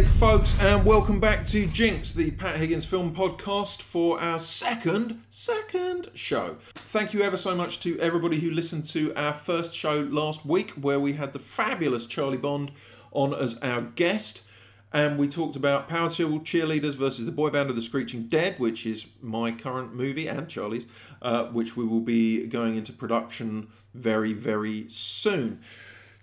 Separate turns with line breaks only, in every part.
G'day, folks, and welcome back to Jinx, the Pat Higgins film podcast, for our second, second show. Thank you ever so much to everybody who listened to our first show last week, where we had the fabulous Charlie Bond on as our guest, and we talked about Power Cheerleaders versus the Boy Band of the Screeching Dead, which is my current movie and Charlie's, uh, which we will be going into production very, very soon.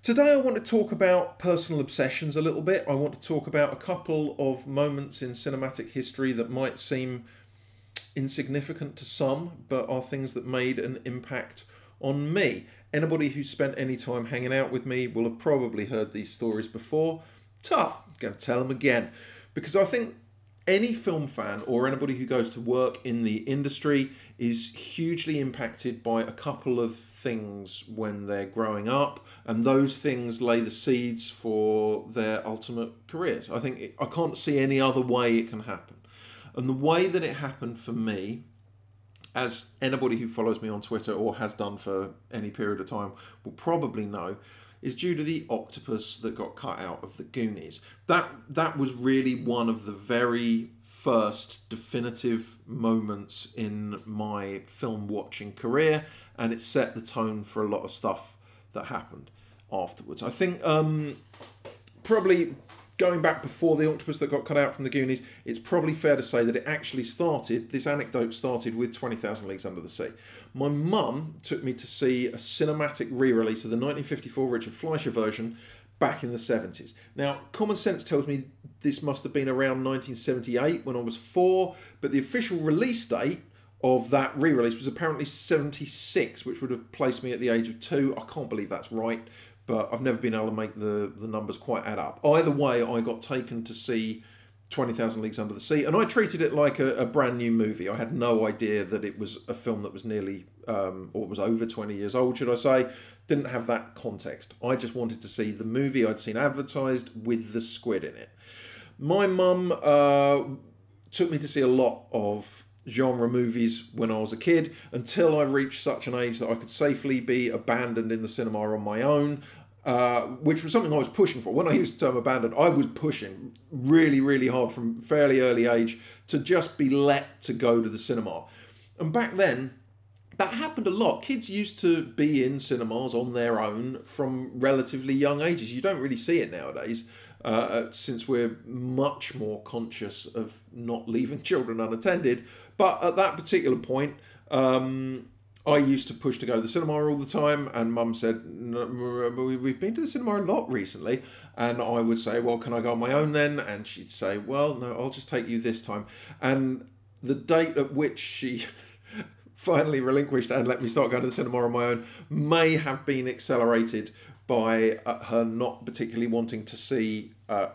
Today, I want to talk about personal obsessions a little bit. I want to talk about a couple of moments in cinematic history that might seem insignificant to some, but are things that made an impact on me. Anybody who spent any time hanging out with me will have probably heard these stories before. Tough, I'm going to tell them again. Because I think any film fan or anybody who goes to work in the industry is hugely impacted by a couple of things when they're growing up, and those things lay the seeds for their ultimate careers. I think it, I can't see any other way it can happen. And the way that it happened for me, as anybody who follows me on Twitter or has done for any period of time will probably know, is due to the octopus that got cut out of the Goonies. That that was really one of the very first definitive moments in my film watching career and it set the tone for a lot of stuff that happened afterwards. I think um, probably going back before the octopus that got cut out from the Goonies, it's probably fair to say that it actually started. This anecdote started with Twenty Thousand Leagues Under the Sea. My mum took me to see a cinematic re-release of the 1954 Richard Fleischer version back in the 70s. Now, common sense tells me this must have been around 1978 when I was four, but the official release date of that re-release was apparently 76, which would have placed me at the age of two. I can't believe that's right, but I've never been able to make the, the numbers quite add up. Either way, I got taken to see 20,000 Leagues Under the Sea, and I treated it like a, a, brand new movie. I had no idea that it was a film that was nearly, um, or was over 20 years old, should I say. Didn't have that context. I just wanted to see the movie I'd seen advertised with the squid in it. My mum uh, took me to see a lot of genre movies when I was a kid until I reached such an age that I could safely be abandoned in the cinema on my own. Uh, which was something I was pushing for. When I used the term abandoned, I was pushing really, really hard from fairly early age to just be let to go to the cinema. And back then, that happened a lot. Kids used to be in cinemas on their own from relatively young ages. You don't really see it nowadays uh, since we're much more conscious of not leaving children unattended. But at that particular point, um, I used to push to go to the cinema all the time, and Mum said, no, "We've been to the cinema a lot recently." And I would say, "Well, can I go on my own then?" And she'd say, "Well, no, I'll just take you this time." And the date at which she finally relinquished and let me start going to the cinema on my own may have been accelerated by uh, her not particularly wanting to see uh,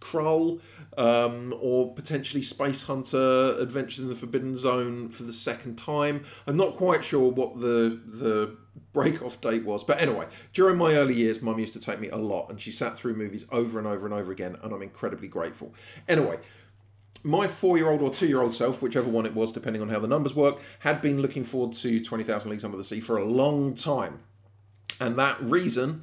Krull um, or potentially Spacehunter Adventures in the Forbidden Zone for the second time. I'm not quite sure what the the break off date was, but anyway, during my early years, Mum used to take me a lot, and she sat through movies over and over and over again, and I'm incredibly grateful. Anyway. My four year old or two year old self, whichever one it was, depending on how the numbers work, had been looking forward to 20,000 Leagues Under the Sea for a long time. And that reason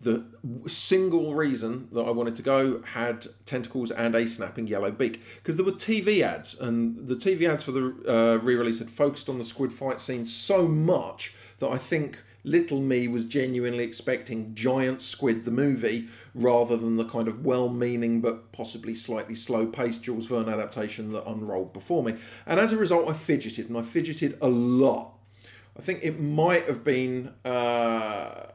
the single reason that I wanted to go had tentacles and a snapping yellow beak because there were TV ads, and the TV ads for the uh, re-release had focused on the squid fight scene so much that I think little me was genuinely expecting Giant Squid the movie rather than the kind of well-meaning but possibly slightly slow-paced Jules Verne adaptation that unrolled before me. And as a result, I fidgeted, and I fidgeted a lot. I think it might have been. Uh,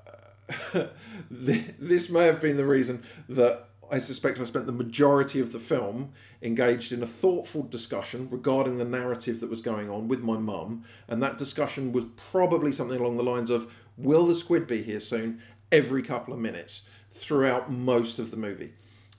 this may have been the reason that I suspect I spent the majority of the film engaged in a thoughtful discussion regarding the narrative that was going on with my mum, and that discussion was probably something along the lines of Will the squid be here soon? every couple of minutes throughout most of the movie.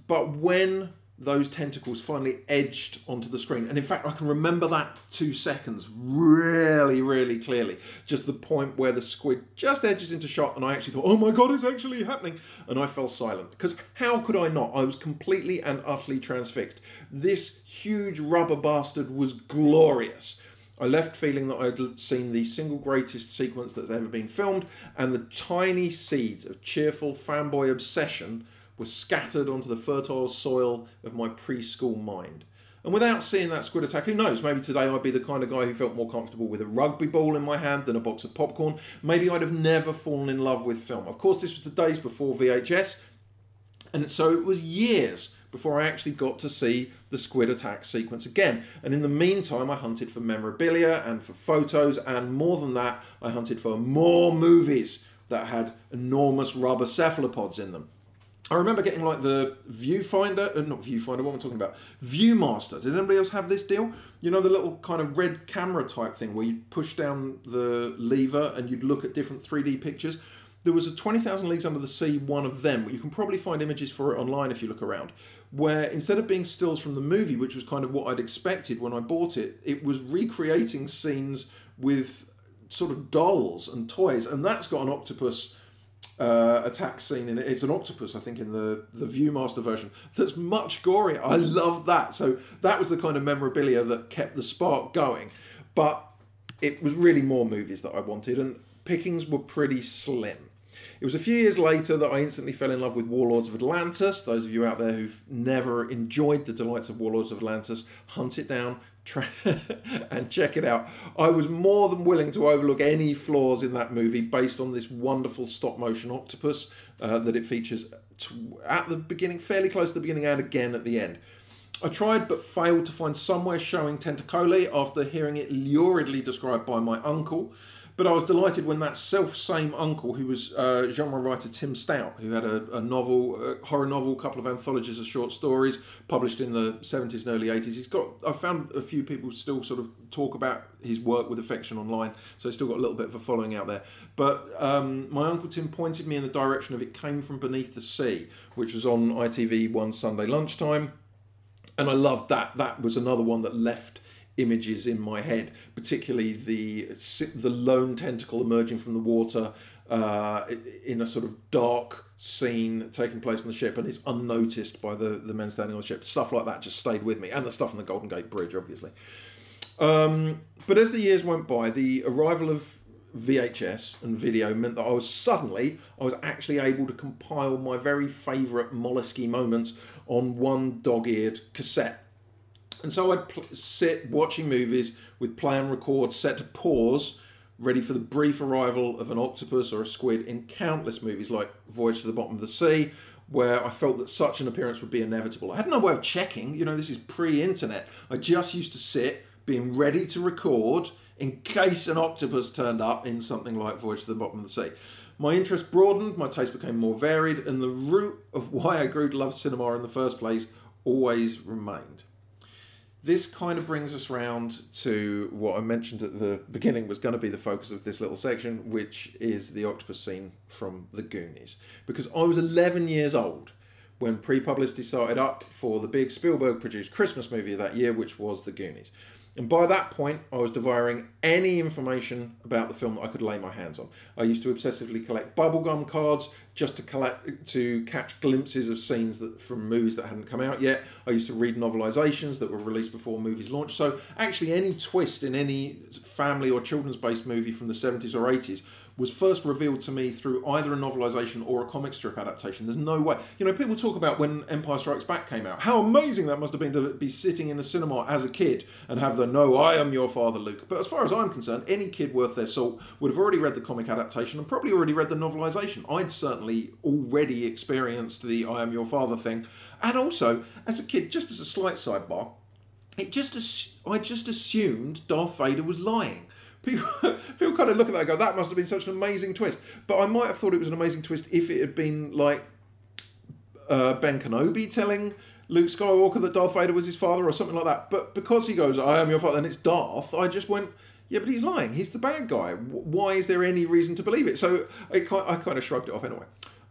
But when those tentacles finally edged onto the screen. And in fact, I can remember that two seconds really, really clearly. Just the point where the squid just edges into shot, and I actually thought, oh my god, it's actually happening. And I fell silent. Because how could I not? I was completely and utterly transfixed. This huge rubber bastard was glorious. I left feeling that I'd seen the single greatest sequence that's ever been filmed, and the tiny seeds of cheerful fanboy obsession were scattered onto the fertile soil of my preschool mind. And without seeing that squid attack, who knows? Maybe today I'd be the kind of guy who felt more comfortable with a rugby ball in my hand than a box of popcorn. Maybe I'd have never fallen in love with film. Of course, this was the days before VHS, and so it was years before I actually got to see the squid attack sequence again. And in the meantime, I hunted for memorabilia and for photos, and more than that, I hunted for more movies that had enormous rubber cephalopods in them. I remember getting like the viewfinder, uh, not viewfinder, what am I talking about? Viewmaster. Did anybody else have this deal? You know, the little kind of red camera type thing where you push down the lever and you'd look at different 3D pictures. There was a 20,000 Leagues Under the Sea, one of them. You can probably find images for it online if you look around. Where instead of being stills from the movie, which was kind of what I'd expected when I bought it, it was recreating scenes with sort of dolls and toys. And that's got an octopus uh, attack scene in it. It's an octopus, I think, in the the ViewMaster version. That's much gorier. I love that. So that was the kind of memorabilia that kept the spark going. But it was really more movies that I wanted, and pickings were pretty slim. It was a few years later that I instantly fell in love with Warlords of Atlantis. Those of you out there who've never enjoyed the delights of Warlords of Atlantis, hunt it down, and check it out. I was more than willing to overlook any flaws in that movie based on this wonderful stop motion octopus uh, that it features at the beginning, fairly close to the beginning, and again at the end. I tried but failed to find somewhere showing Tentacoli after hearing it luridly described by my uncle. But I was delighted when that self same uncle, who was uh, genre writer Tim Stout, who had a, a novel, a horror novel, a couple of anthologies of short stories published in the 70s and early 80s. He's got, I found a few people still sort of talk about his work with affection online, so he's still got a little bit of a following out there. But um, my uncle Tim pointed me in the direction of It Came From Beneath the Sea, which was on ITV one Sunday lunchtime. And I loved that. That was another one that left images in my head, particularly the the lone tentacle emerging from the water uh, in a sort of dark scene taking place on the ship, and it's unnoticed by the the men standing on the ship. Stuff like that just stayed with me, and the stuff on the Golden Gate Bridge, obviously. Um, but as the years went by, the arrival of VHS and video meant that I was suddenly I was actually able to compile my very favourite mollusky moments on one dog-eared cassette and so I'd pl- sit watching movies with play and record set to pause, ready for the brief arrival of an octopus or a squid in countless movies like Voyage to the Bottom of the Sea, where I felt that such an appearance would be inevitable. I had no way of checking, you know, this is pre internet. I just used to sit being ready to record in case an octopus turned up in something like Voyage to the Bottom of the Sea. My interest broadened, my taste became more varied, and the root of why I grew to love cinema in the first place always remained this kind of brings us round to what I mentioned at the beginning was going to be the focus of this little section, which is the octopus scene from The Goonies. Because I was 11 years old when pre publicity started up for the big Spielberg produced Christmas movie of that year, which was The Goonies. And by that point, I was devouring any information about the film that I could lay my hands on. I used to obsessively collect bubblegum cards just to collect to catch glimpses of scenes that from movies that hadn't come out yet. I used to read novelizations that were released before movies launched. So actually, any twist in any family or children's based movie from the 70s or 80s was first revealed to me through either a novelization or a comic strip adaptation. There's no way. You know, people talk about when Empire Strikes Back came out, how amazing that must have been to be sitting in a cinema as a kid and have the no, I am your father, Luke. But as far as I'm concerned, any kid worth their salt would have already read the comic adaptation and probably already read the novelization. I'd certainly already experienced the I am your father thing. And also, as a kid, just as a slight sidebar, it just I just assumed Darth Vader was lying. People, people kind of look at that and go, that must have been such an amazing twist. But I might have thought it was an amazing twist if it had been like uh, Ben Kenobi telling Luke Skywalker that Darth Vader was his father or something like that. But because he goes, I am your father, and it's Darth, I just went, yeah, but he's lying. He's the bad guy. Why is there any reason to believe it? So I kind of shrugged it off anyway.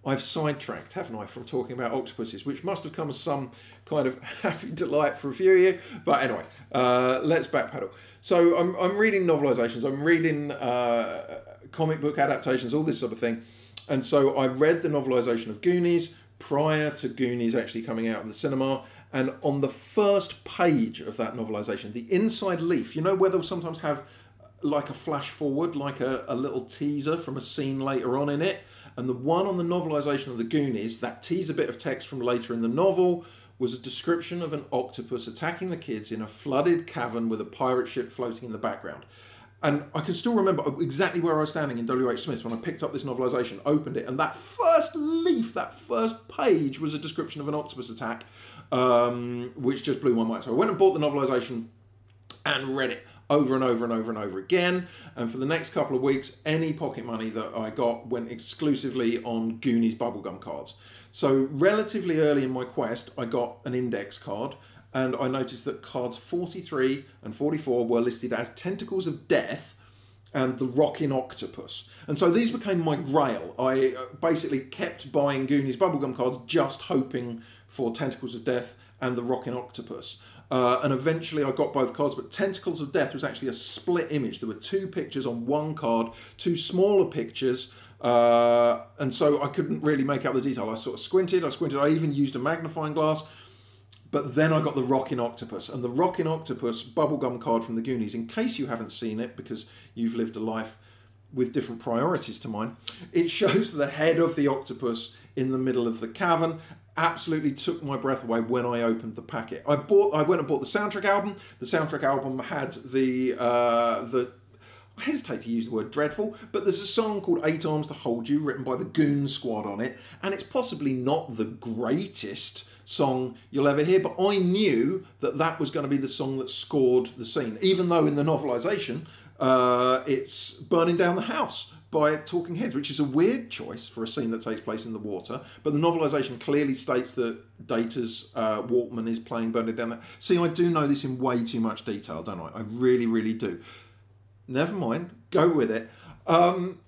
I've sidetracked, haven't I, from talking about octopuses, which must have come as some kind of happy delight for a few of you. But anyway, uh, let's backpedal. So I'm, I'm reading novelizations, I'm reading uh, comic book adaptations, all this sort of thing. And so I read the novelization of Goonies prior to Goonies actually coming out in the cinema. And on the first page of that novelization, the inside leaf, you know where they'll sometimes have like a flash forward, like a, a little teaser from a scene later on in it. And the one on the novelisation of the Goonies, that teaser bit of text from later in the novel, was a description of an octopus attacking the kids in a flooded cavern with a pirate ship floating in the background. And I can still remember exactly where I was standing in W.H. Smith when I picked up this novelisation, opened it, and that first leaf, that first page was a description of an octopus attack, um, which just blew my mind. So I went and bought the novelisation and read it over and over and over and over again. And for the next couple of weeks, any pocket money that I got went exclusively on Goonies bubblegum cards. So, relatively early in my quest, I got an index card, and I noticed that cards 43 and 44 were listed as Tentacles of Death and the Rockin' Octopus. And so these became my grail. I uh, basically kept buying Goonies bubblegum cards just hoping for Tentacles of Death and the Rockin' Octopus. Uh, and eventually I got both cards, but Tentacles of Death was actually a split image. There were two pictures on one card, two smaller pictures, uh, and so I couldn't really make out the detail. I sort of squinted, I squinted, I even used a magnifying glass. But then I got the Rockin' Octopus, and the Rockin' Octopus bubblegum card from the Goonies, in case you haven't seen it because you've lived a life with different priorities to mine, it shows the head of the octopus in the middle of the cavern. Absolutely took my breath away when I opened the packet. I bought, I went and bought the soundtrack album. The soundtrack album had the uh, the I hesitate to use the word dreadful, but there's a song called Eight Arms to Hold You, written by the Goon Squad on it, and it's possibly not the greatest song you'll ever hear, but I knew that that was going to be the song that scored the scene, even though in the novelisation uh, it's burning down the house by Talking Heads, which is a weird choice for a scene that takes place in the water. But the novelisation clearly states that Data's uh, Walkman is playing Burning Down the. See, I do know this in way too much detail, don't I? I really, really do never mind, go with it. Um,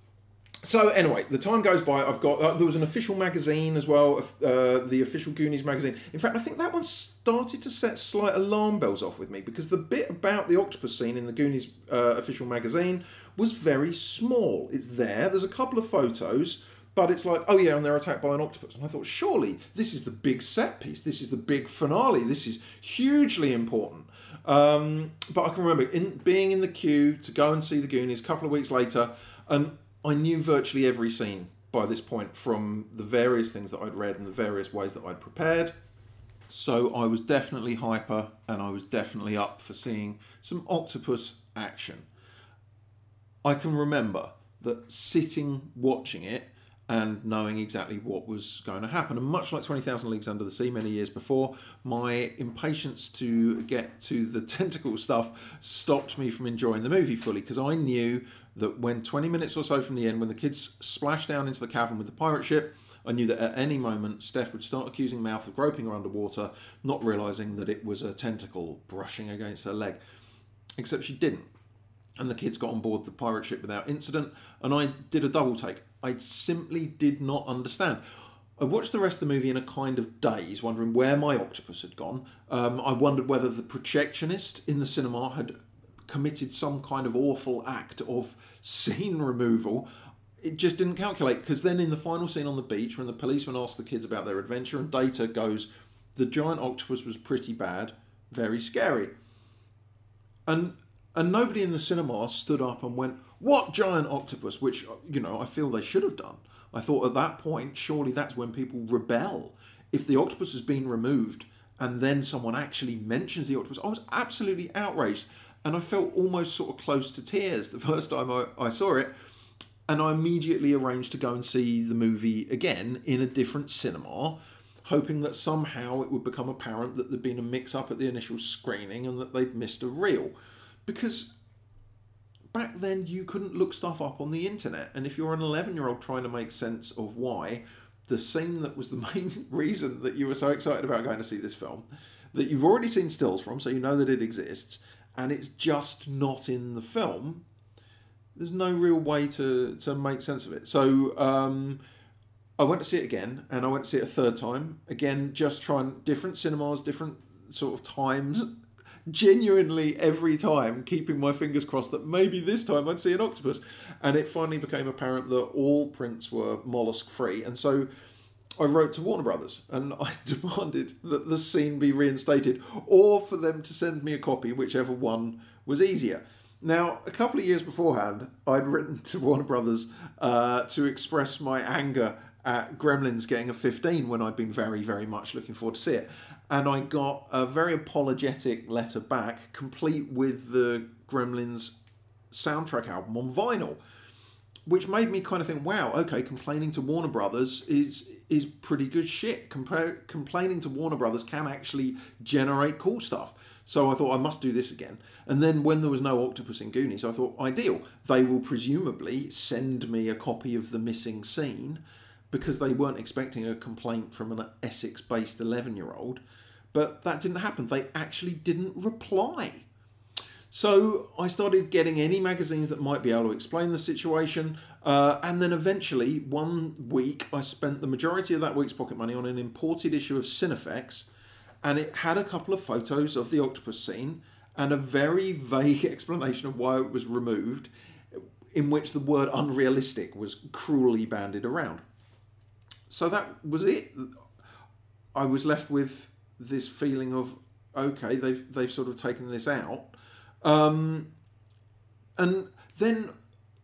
so anyway, the time goes by. I've got uh, there was an official magazine as well, uh, the official Goonies magazine. In fact, I think that one started to set slight alarm bells off with me because the bit about the octopus scene in the Goonies uh, official magazine was very small. It's there. There's a couple of photos, but it's like, oh yeah, and they're attacked by an octopus. And I thought, surely this is the big set piece. This is the big finale. This is hugely important. Um, but I can remember in, being in the queue to go and see the Goonies a couple of weeks later, and I knew virtually every scene by this point from the various things that I'd read and the various ways that I'd prepared. So I was definitely hyper and I was definitely up for seeing some octopus action. I can remember that sitting watching it and knowing exactly what was going to happen. And much like 20,000 Leagues Under the Sea many years before, my impatience to get to the tentacle stuff stopped me from enjoying the movie fully because I knew that when 20 minutes or so from the end, when the kids splashed down into the cavern with the pirate ship, I knew that at any moment Steph would start accusing Mouth of groping her underwater, not realizing that it was a tentacle brushing against her leg. Except she didn't. And the kids got on board the pirate ship without incident, and I did a double take. I simply did not understand. I watched the rest of the movie in a kind of daze, wondering where my octopus had gone. Um, I wondered whether the projectionist in the cinema had committed some kind of awful act of scene removal. It just didn't calculate because then in the final scene on the beach, when the policeman asks the kids about their adventure, and Data goes, "The giant octopus was pretty bad, very scary," and and nobody in the cinema stood up and went, What giant octopus? Which, uh, you know, I feel they should have done. I thought at that point, surely that's when people rebel. If the octopus has been removed and then someone actually mentions the octopus, I was absolutely outraged. And I felt almost sort of close to tears the first time I, I saw it. And I immediately arranged to go and see the movie again in a different cinema hoping that somehow it would become apparent that there'd been a mix up at the initial screening and that they'd missed a reel because back then you couldn't look stuff up on the internet and if you're an 11 year old trying to make sense of why the scene that was the main reason that you were so excited about going to see this film that you've already seen stills from so you know that it exists and it's just not in the film there's no real way to to make sense of it. So um, I went to see it again and I went to see it a third time. Again just trying different cinemas different sort of times genuinely every time keeping my fingers crossed that maybe this time I'd see an octopus. And it finally became apparent that all prints were mollusk free. And so I wrote to Warner Brothers and I demanded that the scene be reinstated or for them to send me a copy, whichever one was easier. Now, a couple of years beforehand, I'd written to Warner Brothers uh, to express my anger at Gremlins getting a 15 when I'd been very, very much looking forward to see it. And I got a very apologetic letter back, complete with the Gremlins soundtrack album on vinyl, which made me kind of think, wow, okay, complaining to Warner Brothers is is pretty good shit. Compar- complaining to Warner Brothers can actually generate cool stuff. So I thought I must do this again. And then when there was no octopus in Goonies, I thought ideal. They will presumably send me a copy of the missing scene because they weren't expecting a complaint from an Essex based 11 year old. But that didn't happen. They actually didn't reply. So I started getting any magazines that might be able to explain the situation. Uh, and then eventually, one week, I spent the majority of that week's pocket money on an imported issue of Cinefex. And it had a couple of photos of the octopus scene and a very vague explanation of why it was removed, in which the word unrealistic was cruelly banded around. So that was it. I was left with this feeling of okay, they've they've sort of taken this out, um, and then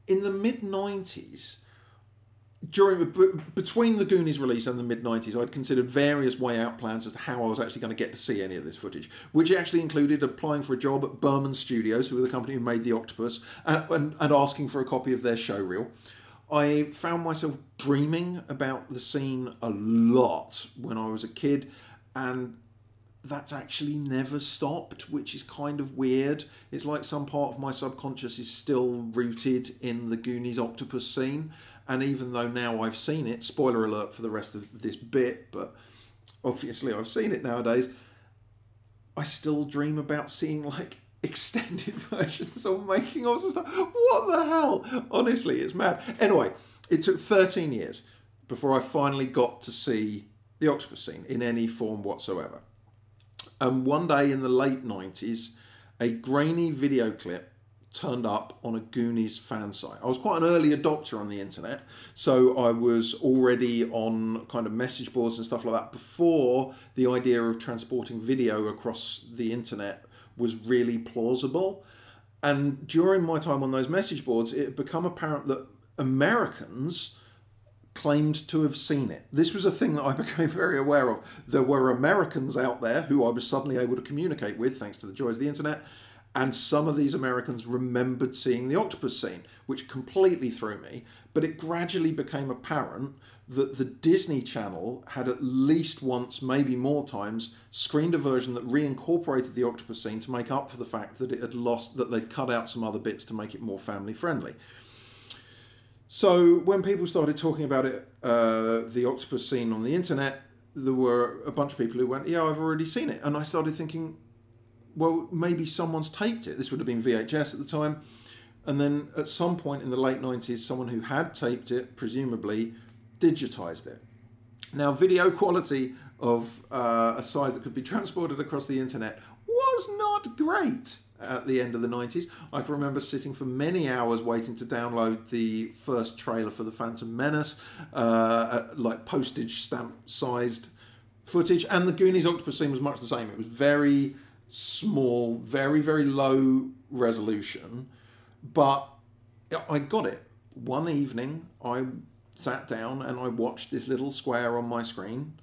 in the mid '90s, during between the Goonies release and the mid '90s, I'd considered various way out plans as to how I was actually going to get to see any of this footage, which actually included applying for a job at Berman Studios, who were the company who made the Octopus, and, and, and asking for a copy of their show reel. I found myself dreaming about the scene a lot when I was a kid, and that's actually never stopped, which is kind of weird. It's like some part of my subconscious is still rooted in the Goonies octopus scene, and even though now I've seen it, spoiler alert for the rest of this bit, but obviously I've seen it nowadays, I still dream about seeing like extended versions or making all of stuff. What the hell? Honestly, it's mad. Anyway, it took 13 years before I finally got to see the octopus scene in any form whatsoever. And one day in the late 90s, a grainy video clip turned up on a Goonies fan site. I was quite an early adopter on the internet, so I was already on kind of message boards and stuff like that before the idea of transporting video across the internet was really plausible. And during my time on those message boards, it had become apparent that Americans claimed to have seen it. This was a thing that I became very aware of. There were Americans out there who I was suddenly able to communicate with thanks to the joys of the internet. And some of these Americans remembered seeing the octopus scene, which completely threw me. But it gradually became apparent that the Disney Channel had at least once, maybe more times, screened a version that reincorporated the octopus scene to make up for the fact that it had lost, that they'd cut out some other bits to make it more family friendly. So when people started talking about it, uh, the octopus scene on the internet, there were a bunch of people who went, "Yeah, I've already seen it," and I started thinking, well, maybe someone's taped it. This would have been VHS at the time. And then at some point in the late 90s, someone who had taped it, presumably, digitized it. Now, video quality of uh, a size that could be transported across the internet was not great at the end of the 90s. I can remember sitting for many hours waiting to download the first trailer for The Phantom Menace, uh, like postage stamp sized footage. And the Goonies Octopus scene was much the same. It was very small, very, very low resolution, but I got it. One evening, I sat down and I watched this little square on my screen,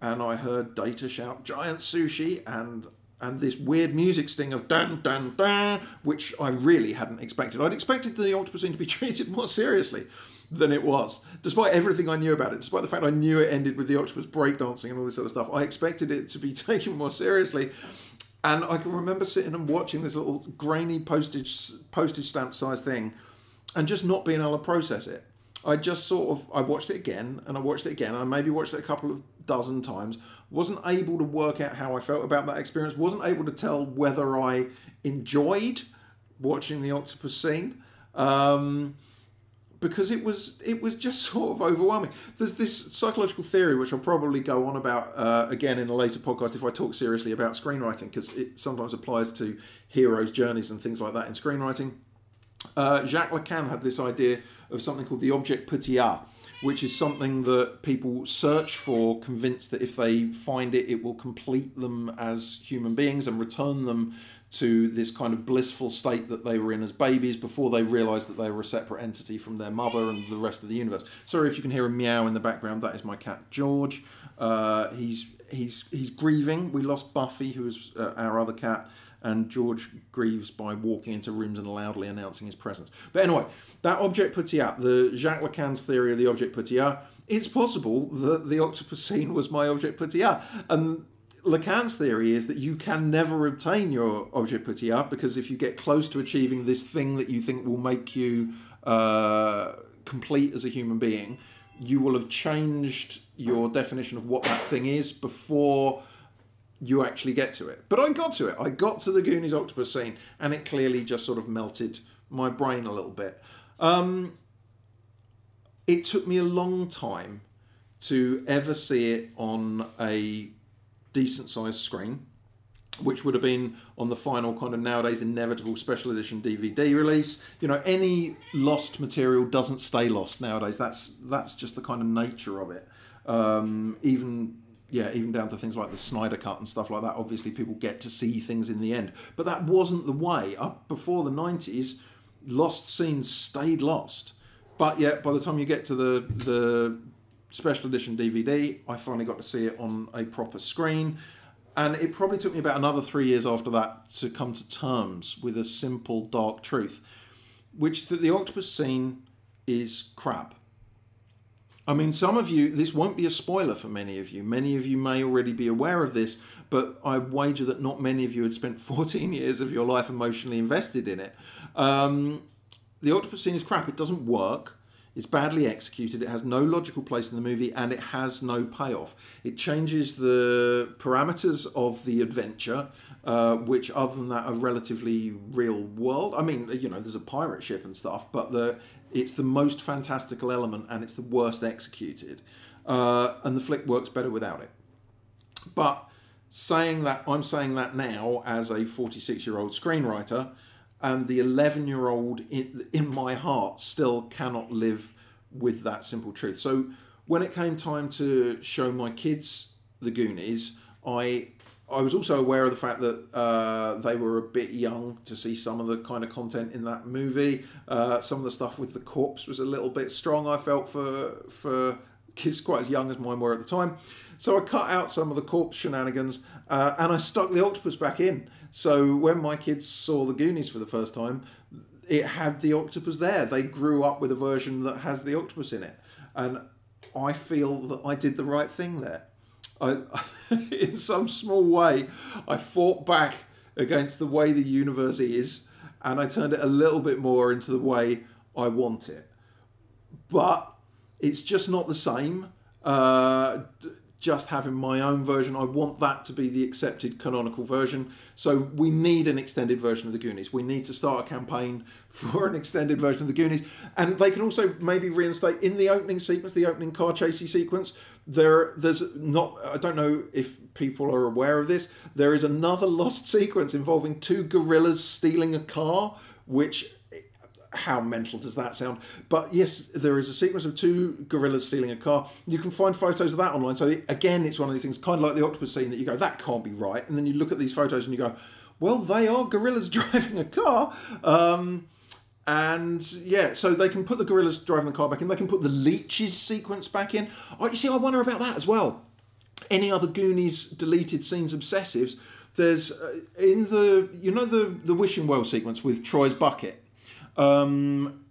and I heard Data shout "Giant sushi" and and this weird music sting of dun dun dun, which I really hadn't expected. I'd expected the octopus to be treated more seriously than it was, despite everything I knew about it, despite the fact I knew it ended with the octopus breakdancing and all this sort of stuff. I expected it to be taken more seriously. And I can remember sitting and watching this little grainy postage postage stamp size thing and just not being able to process it. I just sort of I watched it again and I watched it again. And I maybe watched it a couple of dozen times. Wasn't able to work out how I felt about that experience. Wasn't able to tell whether I enjoyed watching the octopus scene. Um, because it was it was just sort of overwhelming. There's this psychological theory which I'll probably go on about uh, again in a later podcast if I talk seriously about screenwriting because it sometimes applies to heroes' journeys and things like that in screenwriting. Uh, Jacques Lacan had this idea of something called the object petit a, which is something that people search for, convinced that if they find it, it will complete them as human beings and return them to this kind of blissful state that they were in as babies before they realised that they were a separate entity from their mother and the rest of the universe. Sorry if you can hear a meow in the background. That is my cat George. Uh, he's he's he's grieving. We lost Buffy, who was uh, our other cat, and George grieves by walking into rooms and loudly announcing his presence. But anyway, that object petit a, the Jacques Lacan's theory of the object petit a, it's possible that the octopus scene was my object petit a, and Lacan's theory is that you can never obtain your object petit a because if you get close to achieving this thing that you think will make you uh, complete as a human being, you will have changed your definition of what that thing is before you actually get to it. But I got to it. I got to the Goonies octopus scene, and it clearly just sort of melted my brain a little bit. Um, it took me a long time to ever see it on a decent sized screen, which would have been on the final kind of nowadays inevitable special edition DVD release. You know, any lost material doesn't stay lost nowadays. That's that's just the kind of nature of it. Um, even yeah, even down to things like the Snyder Cut and stuff like that. Obviously, people get to see things in the end, but that wasn't the way. Up before the '90s, lost scenes stayed lost. But yet, by the time you get to the the special edition DVD. I finally got to see it on a proper screen. And it probably took me about another three years after that to come to terms with a simple, dark truth, which is that the octopus scene is crap. I mean, some of you, this won't be a spoiler for many of you. Many of you may already be aware of this, but I wager that not many of you had spent 14 years of your life emotionally invested in it. Um, the octopus scene is crap. It doesn't work. It's badly executed, it has no logical place in the movie, and it has no payoff. It changes the parameters of the adventure, uh, which, other than that, are relatively real world. I mean, you know, there's a pirate ship and stuff, but the it's the most fantastical element and it's the worst executed. Uh, and the flick works better without it. But saying that, I'm saying that now as a 46 year old screenwriter and the 11 year old in, in my heart still cannot live with that simple truth. So when it came time to show my kids the Goonies, I I was also aware of the fact that uh, they were a bit young to see some of the kind of content in that movie. Uh, some of the stuff with the corpse was a little bit strong. I felt for for kids quite as young as mine were at the time. So I cut out some of the corpse shenanigans uh, and I stuck the octopus back in. So when my kids saw the Goonies for the first time, it had the octopus there. They grew up with a version that has the octopus in it, and I feel that I did the right thing there. I, in some small way, I fought back against the way the universe is, and I turned it a little bit more into the way I want it. But it's just not the same. Uh, just having my own version. I want that to be the accepted canonical version. So we need an extended version of the Goonies. We need to start a campaign for an extended version of the Goonies. And they can also maybe reinstate in the opening sequence, the opening car chasey sequence. There, there's not. I don't know if people are aware of this. There is another lost sequence involving two gorillas stealing a car, which how mental does that sound? But yes, there is a sequence of two gorillas stealing a car. You can find photos of that online. So again, it's one of these things, kind of like the octopus scene, that you go, that can't be right, and then you look at these photos and you go, well, they are gorillas driving a car. Um, and yeah, so they can put the gorillas driving the car back in. They can put the leeches sequence back in. Oh, you see, I wonder about that as well. Any other Goonies deleted scenes obsessives? There's uh, in the you know the the wishing well sequence with Troy's bucket um,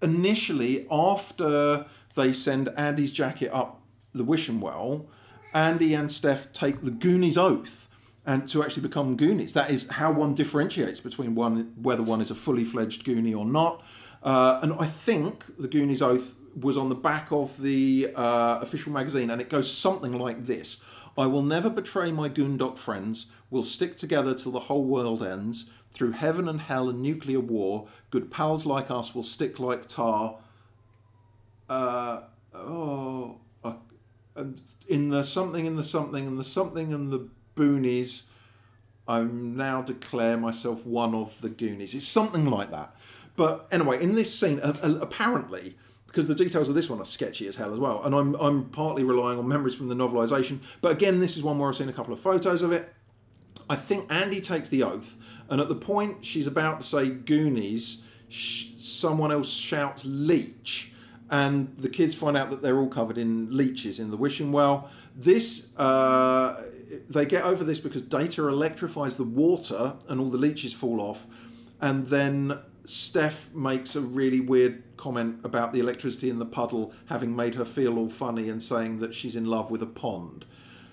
initially, after they send Andy's jacket up the wishing well, Andy and Steph take the Goonies oath and to actually become Goonies. That is how one differentiates between one whether one is a fully fledged Goonie or not. Uh, and I think the Goonies oath was on the back of the uh, official magazine, and it goes something like this: "I will never betray my Goondock friends. We'll stick together till the whole world ends. Through heaven and hell and nuclear war, good pals like us will stick like tar. Uh, oh, uh, in the something in the something and the something and the boonies, I now declare myself one of the Goonies. It's something like that. But anyway, in this scene, apparently, because the details of this one are sketchy as hell as well, and I'm I'm partly relying on memories from the novelisation. But again, this is one where I've seen a couple of photos of it. I think Andy takes the oath, and at the point she's about to say Goonies, sh- someone else shouts Leech, and the kids find out that they're all covered in leeches in the wishing well. This uh, they get over this because Data electrifies the water, and all the leeches fall off, and then Steph makes a really weird comment about the electricity in the puddle having made her feel all funny and saying that she's in love with a pond.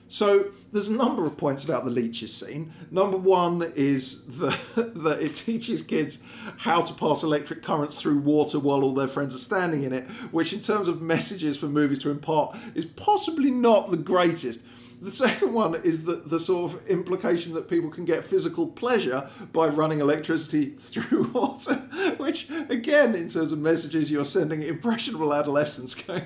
So there's a number of points about the leeches scene. Number one is that, that it teaches kids how to pass electric currents through water while all their friends are standing in it, which in terms of messages for movies to impart is possibly not the greatest. The second one is the, the sort of implication that people can get physical pleasure by running electricity through water, which, again, in terms of messages, you're sending impressionable adolescents going,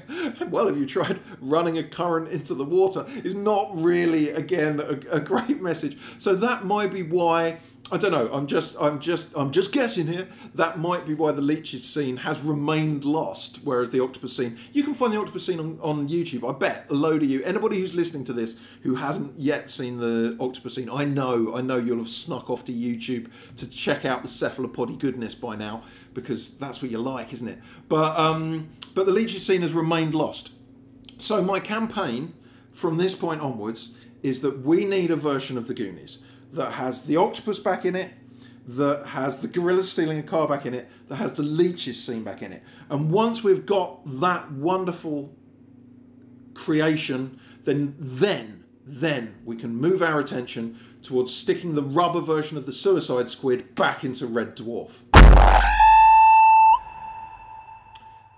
well, have you tried running a current into the water? Is not really, again, a, a great message. So that might be why I don't know. I'm just, I'm just, I'm just guessing here. That might be why the leeches scene has remained lost, whereas the octopus scene, you can find the octopus scene on, on YouTube. I bet a load of you, anybody who's listening to this who hasn't yet seen the octopus scene, I know, I know you'll have snuck off to YouTube to check out the cephalopody goodness by now because that's what you like, isn't it? But, um, but the leeches scene has remained lost. So my campaign from this point onwards is that we need a version of the Goonies that has the octopus back in it, that has the gorilla stealing a car back in it, that has the leeches scene back in it. And once we've got that wonderful creation, then then then we can move our attention towards sticking the rubber version of the Suicide Squid back into Red Dwarf.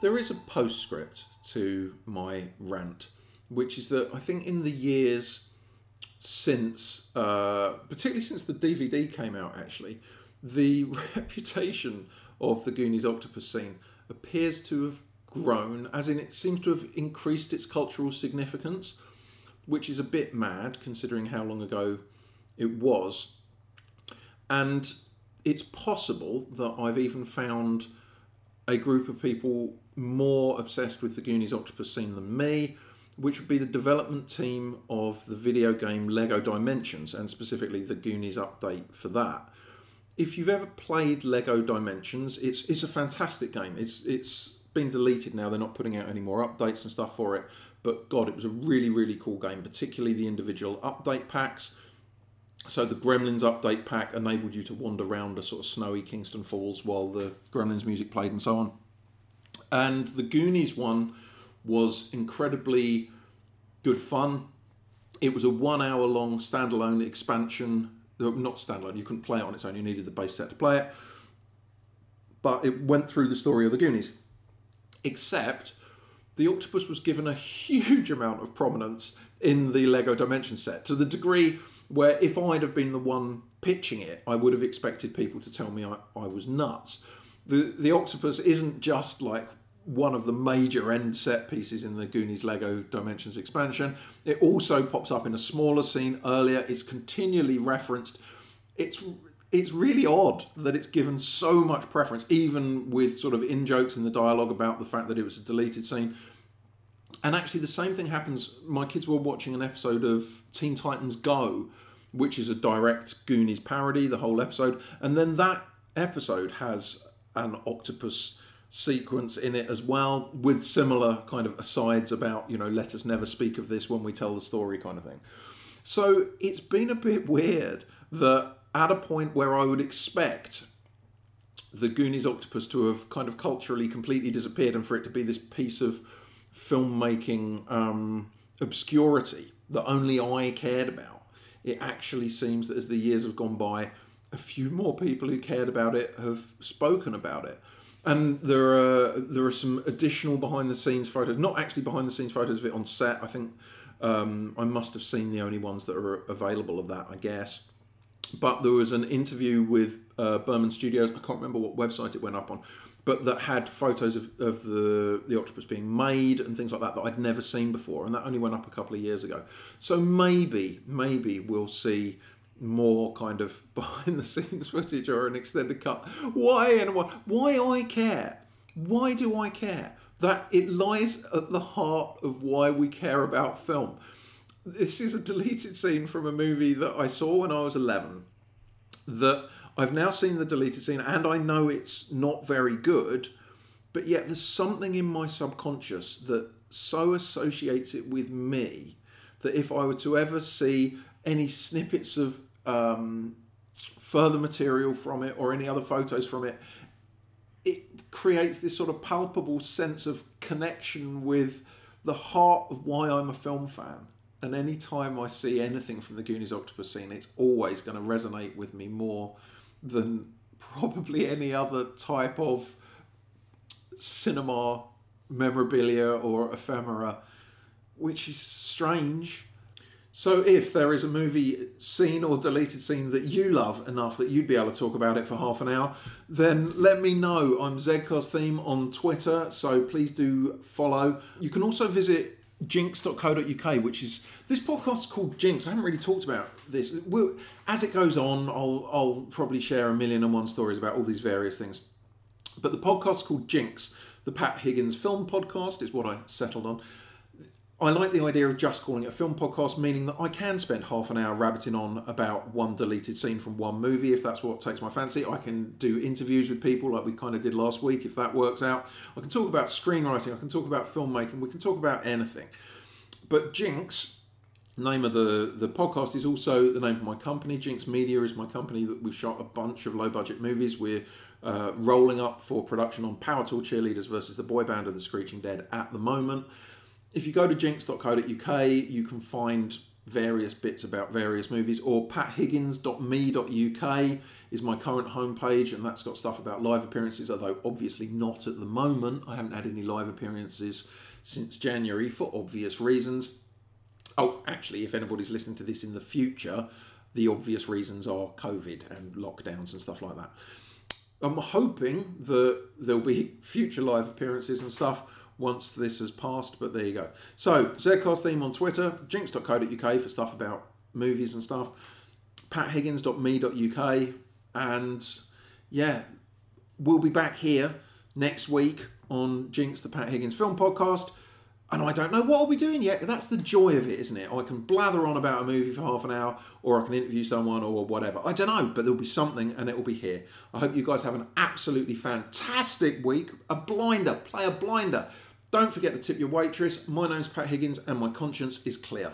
There is a postscript to my rant, which is that I think in the years since, uh, particularly since the DVD came out, actually, the reputation of the Goonies octopus scene appears to have grown, as in it seems to have increased its cultural significance, which is a bit mad considering how long ago it was. And it's possible that I've even found a group of people more obsessed with the Goonies octopus scene than me which would be the development team of the video game Lego Dimensions and specifically the Goonies update for that. If you've ever played Lego Dimensions, it's it's a fantastic game. It's it's been deleted now. They're not putting out any more updates and stuff for it. But God, it was a really really cool game, particularly the individual update packs. So the Gremlins update pack enabled you to wander around a sort of snowy Kingston Falls while the Gremlins music played and so on. And the Goonies one was incredibly good fun. It was a one hour long standalone expansion. Uh, not standalone, you couldn't play it on its own, you needed the base set to play it. But it went through the story of the Goonies. Except the octopus was given a huge amount of prominence in the Lego Dimension set to the degree where if I'd have been the one pitching it, I would have expected people to tell me I, I was nuts. The the octopus isn't just like one of the major end set pieces in the Goonies Lego Dimensions expansion. It also pops up in a smaller scene earlier. It's continually referenced. It's it's really odd that it's given so much preference, even with sort of in jokes in the dialogue about the fact that it was a deleted scene. And actually, the same thing happens. My kids were watching an episode of Teen Titans Go, which is a direct Goonies parody, the whole episode. And then that episode has an octopus sequence in it as well, with similar kind of asides about, you know, let us never speak of this when we tell the story kind of thing. So it's been a bit weird that at a point where I would expect the Goonies octopus to have kind of culturally completely disappeared and for it to be this piece of filmmaking um, obscurity that only I cared about, it actually seems that as the years have gone by, a few more people who cared about it have spoken about it. And there are there are some additional behind the scenes photos, not actually behind the scenes photos of it on set. I think um, I must have seen the only ones that are available of that, I guess. But there was an interview with uh, Berman Studios. I can't remember what website it went up on, but that had photos of, of the the octopus being made and things like that that I'd never seen before, and that only went up a couple of years ago. So maybe maybe we'll see more kind of behind the scenes footage or an extended cut. Why and why? Why I care? Why do I care? That it lies at the heart of why we care about film. this is a deleted scene from a movie that I saw when I was 11 that I've now seen the deleted scene and I know it's not very good, but yet there's something in my subconscious that so associates it with me that if I were to ever see any snippets of um, further material from it or any other photos from it, it creates this sort of palpable sense of connection with the heart of why I'm a film fan. And any time I see anything from the Goonies Octopus scene, it's always going to resonate with me more than probably any other type of cinema memorabilia or ephemera, which is strange. So, if there is a movie scene or deleted scene that you love enough that you'd be able to talk about it for half an hour, then let me know. I'm Zedcast Theme on Twitter, so please do follow. You can also visit jinx.co.uk, which is this podcast is called Jinx. I haven't really talked about this. We'll, as it goes on, I'll, I'll probably share a million and one stories about all these various things. But the podcast is called Jinx, the Pat Higgins film podcast, is what I settled on. I like the idea of just calling it a film podcast, meaning that I can spend half an hour rabbiting on about one deleted scene from one movie if that's what takes my fancy. I can do interviews with people like we kind of did last week if that works out. I can talk about screenwriting, I can talk about filmmaking, we can talk about anything. But Jinx, name of the, the podcast, is also the name of my company. Jinx Media is my company that we've shot a bunch of low budget movies. We're uh, rolling up for production on Power Tool Cheerleaders versus the boy band of the Screeching Dead at the moment if you go to jinx.co.uk, you can find various bits about various movies, or pathiggins.me.uk is my current homepage, and that's got stuff about live appearances, although obviously not at the moment. I haven't had any live appearances since January for obvious reasons. Oh, actually, if anybody's listening to this in the future, the obvious reasons are COVID and lockdowns and stuff like that. I'm hoping that there'll be future live appearances and stuff once this has passed, but there you go. So, Zcast theme on Twitter, jinx.co.uk for stuff about movies and stuff, pathiggins.me.uk, and yeah, we'll be back here next week on Jinx, the Pat Higgins Film Podcast. And I don't know what I'll be doing yet. That's the joy of it, isn't it? I can blather on about a movie for half an hour, or I can interview someone, or whatever. I don't know, but there'll be something, and it will be here. I hope you guys have an absolutely fantastic week. A blinder, play a blinder. Don't forget to tip your waitress. My name's Pat Higgins and my conscience is clear.